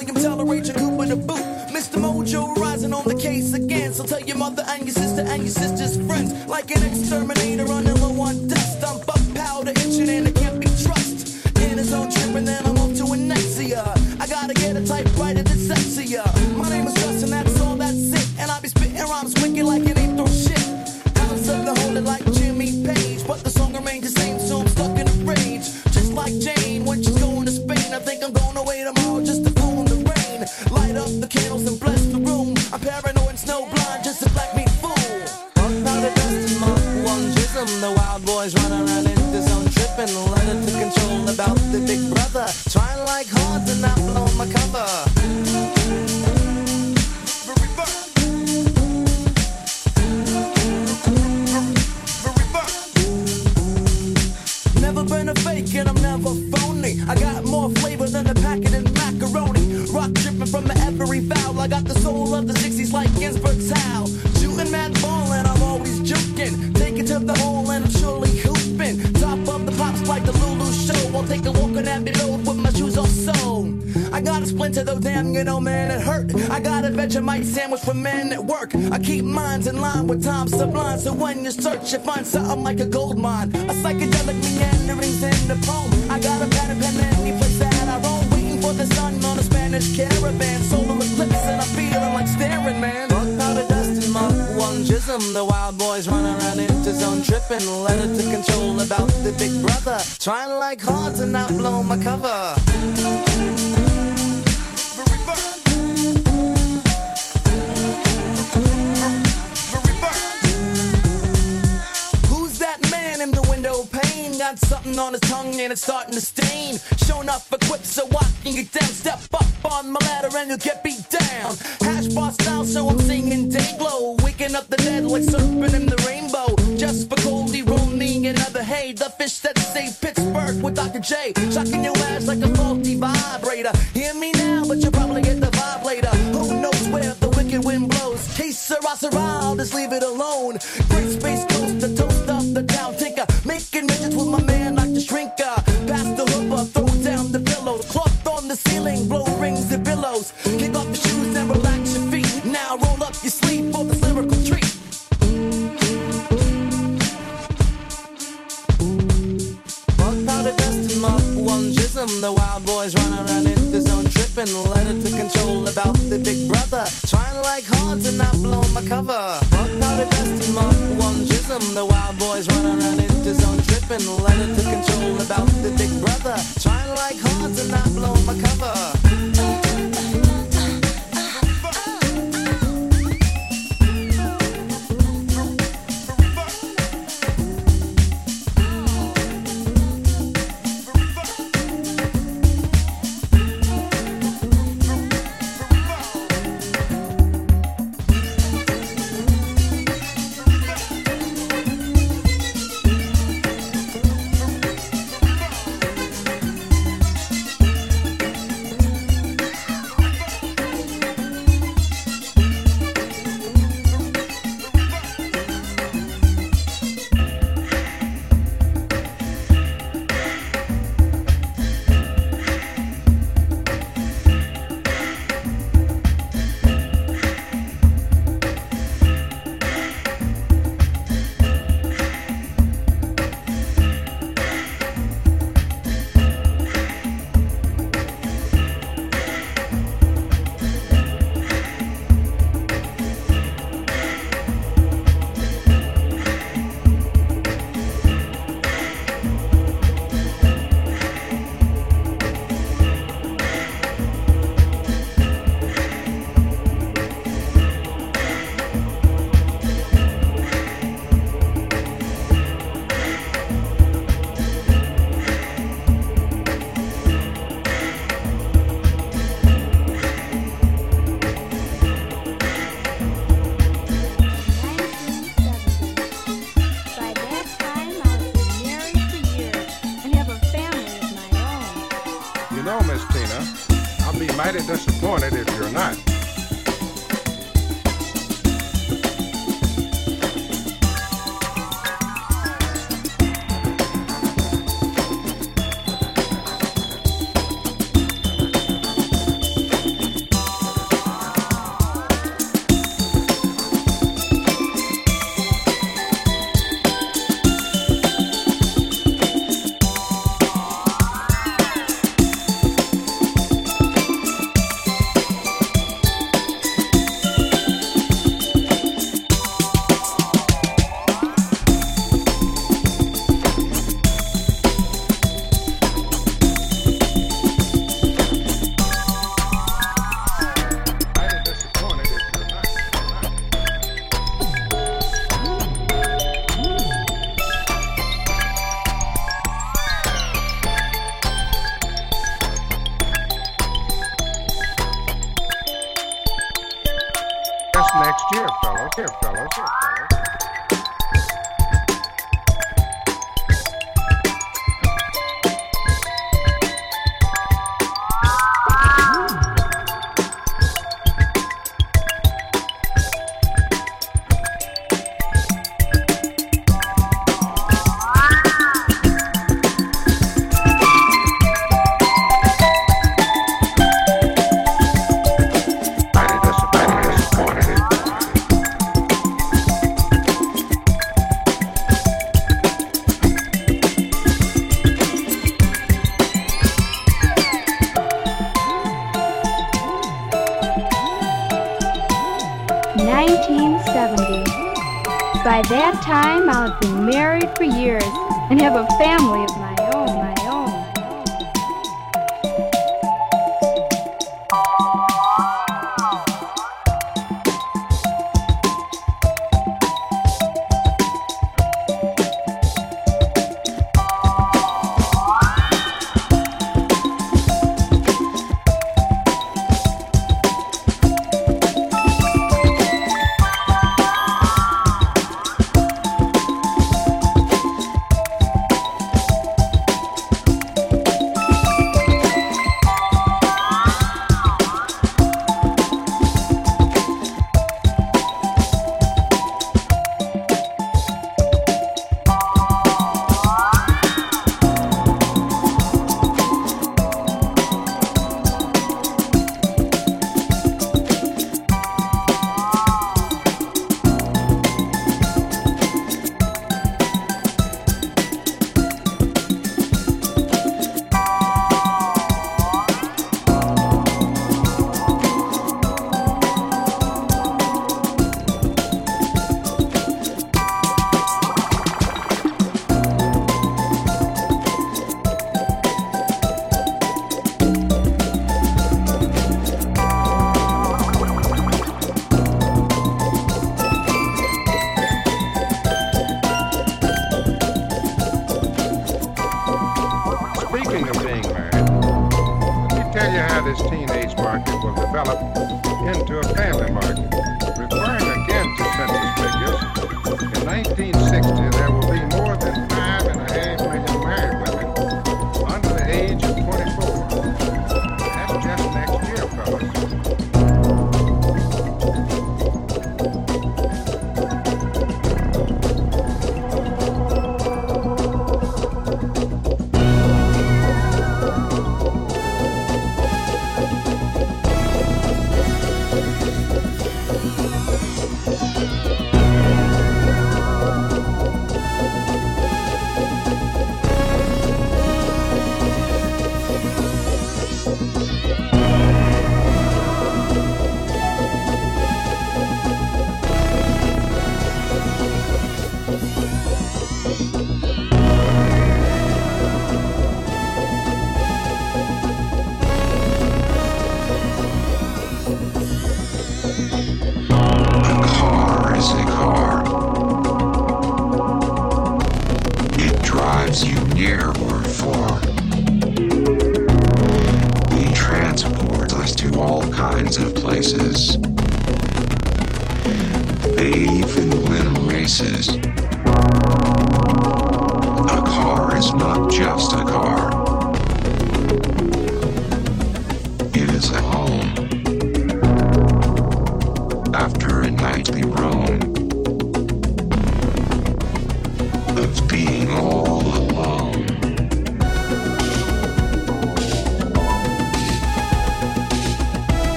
William Toleration Cooper a boot. Mr. Mojo rising on the case again. So tell your mother and your sister and your sister's friends like an exterminator.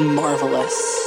marvelous.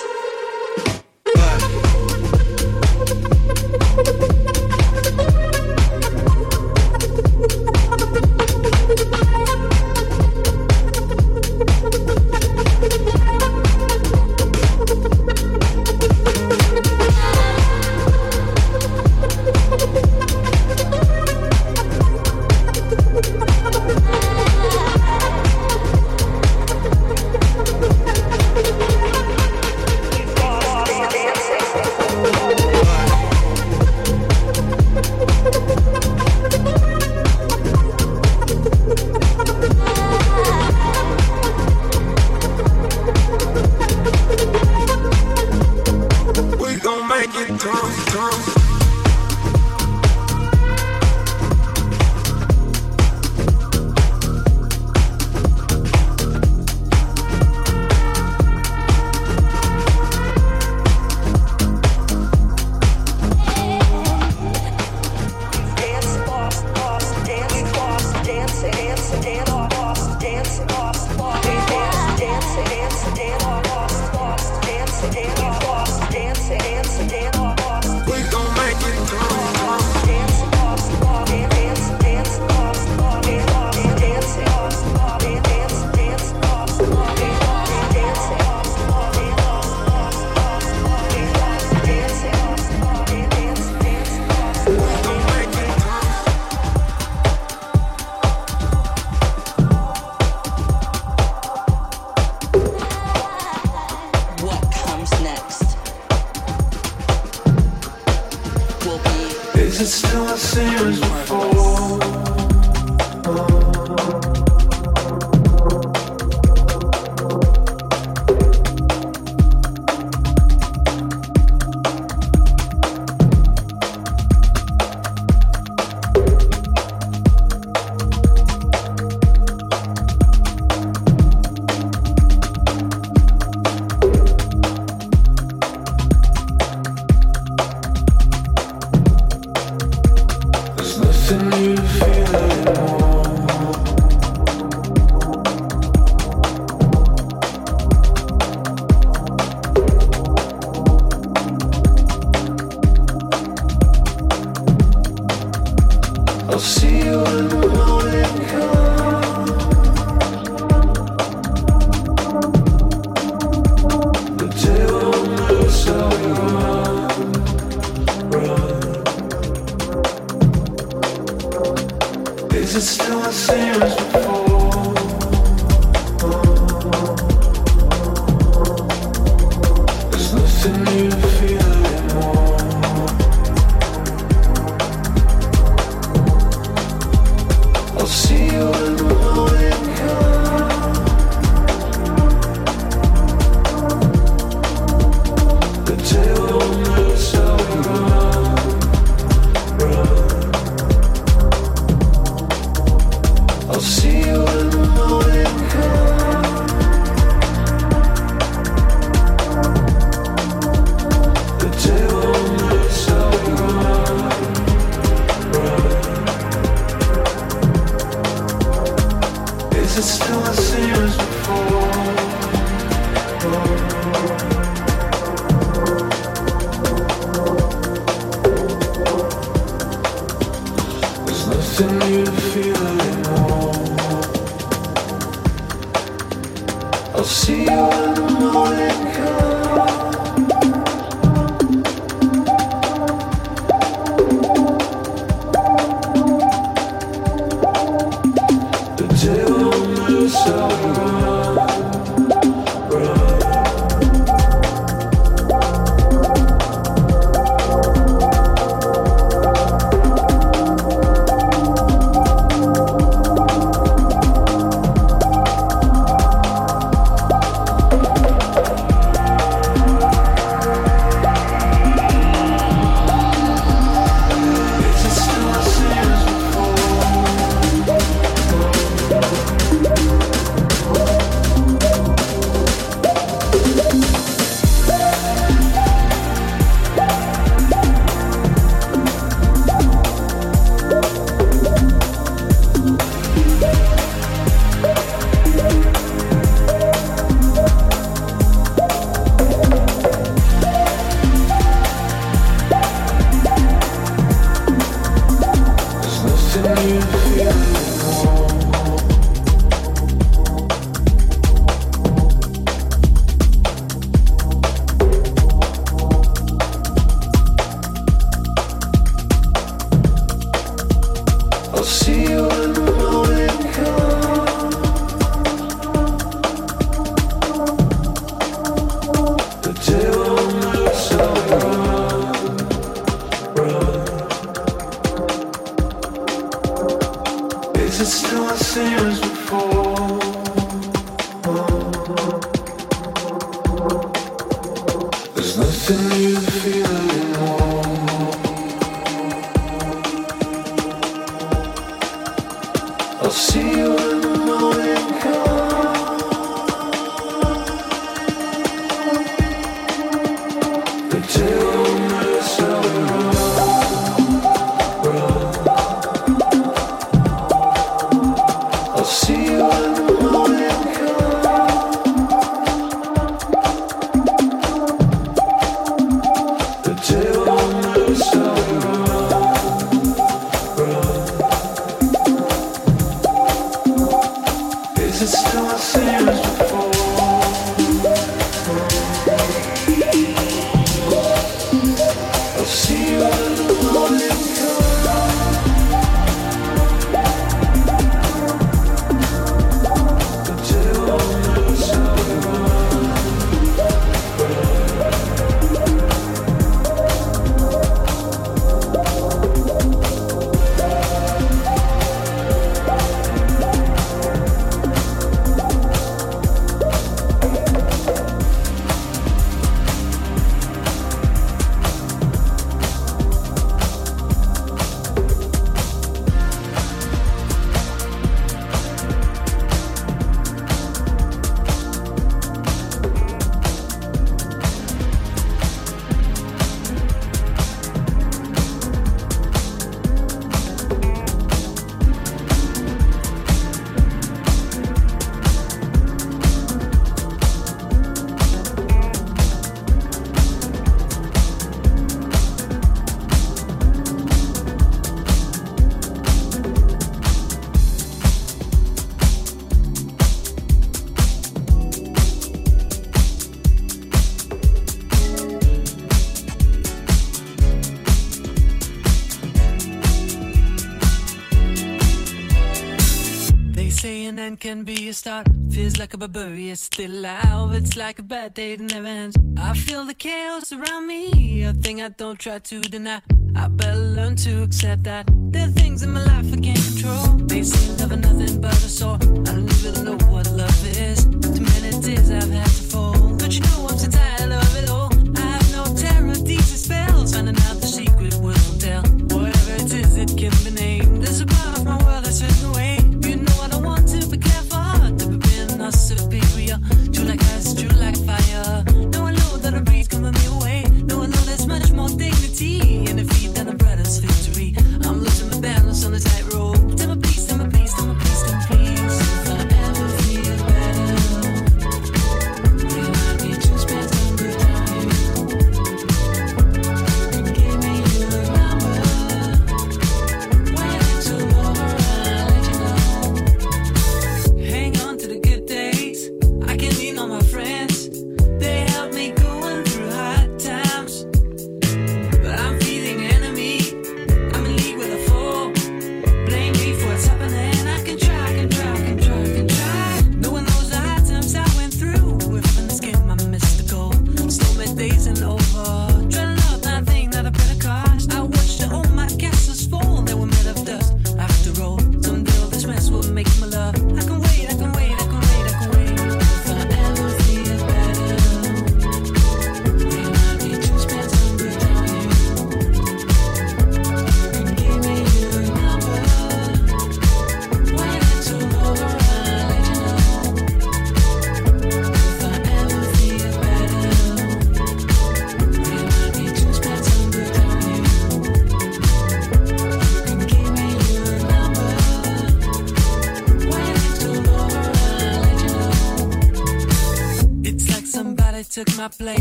Can be a start. Feels like a barbarian, still alive. It's like a bad day that never ends. I feel the chaos around me, a thing I don't try to deny. I better learn to accept that there are things in my life I can't control. They seem to love nothing but a sore. I don't even know what love is. Too many tears I've had to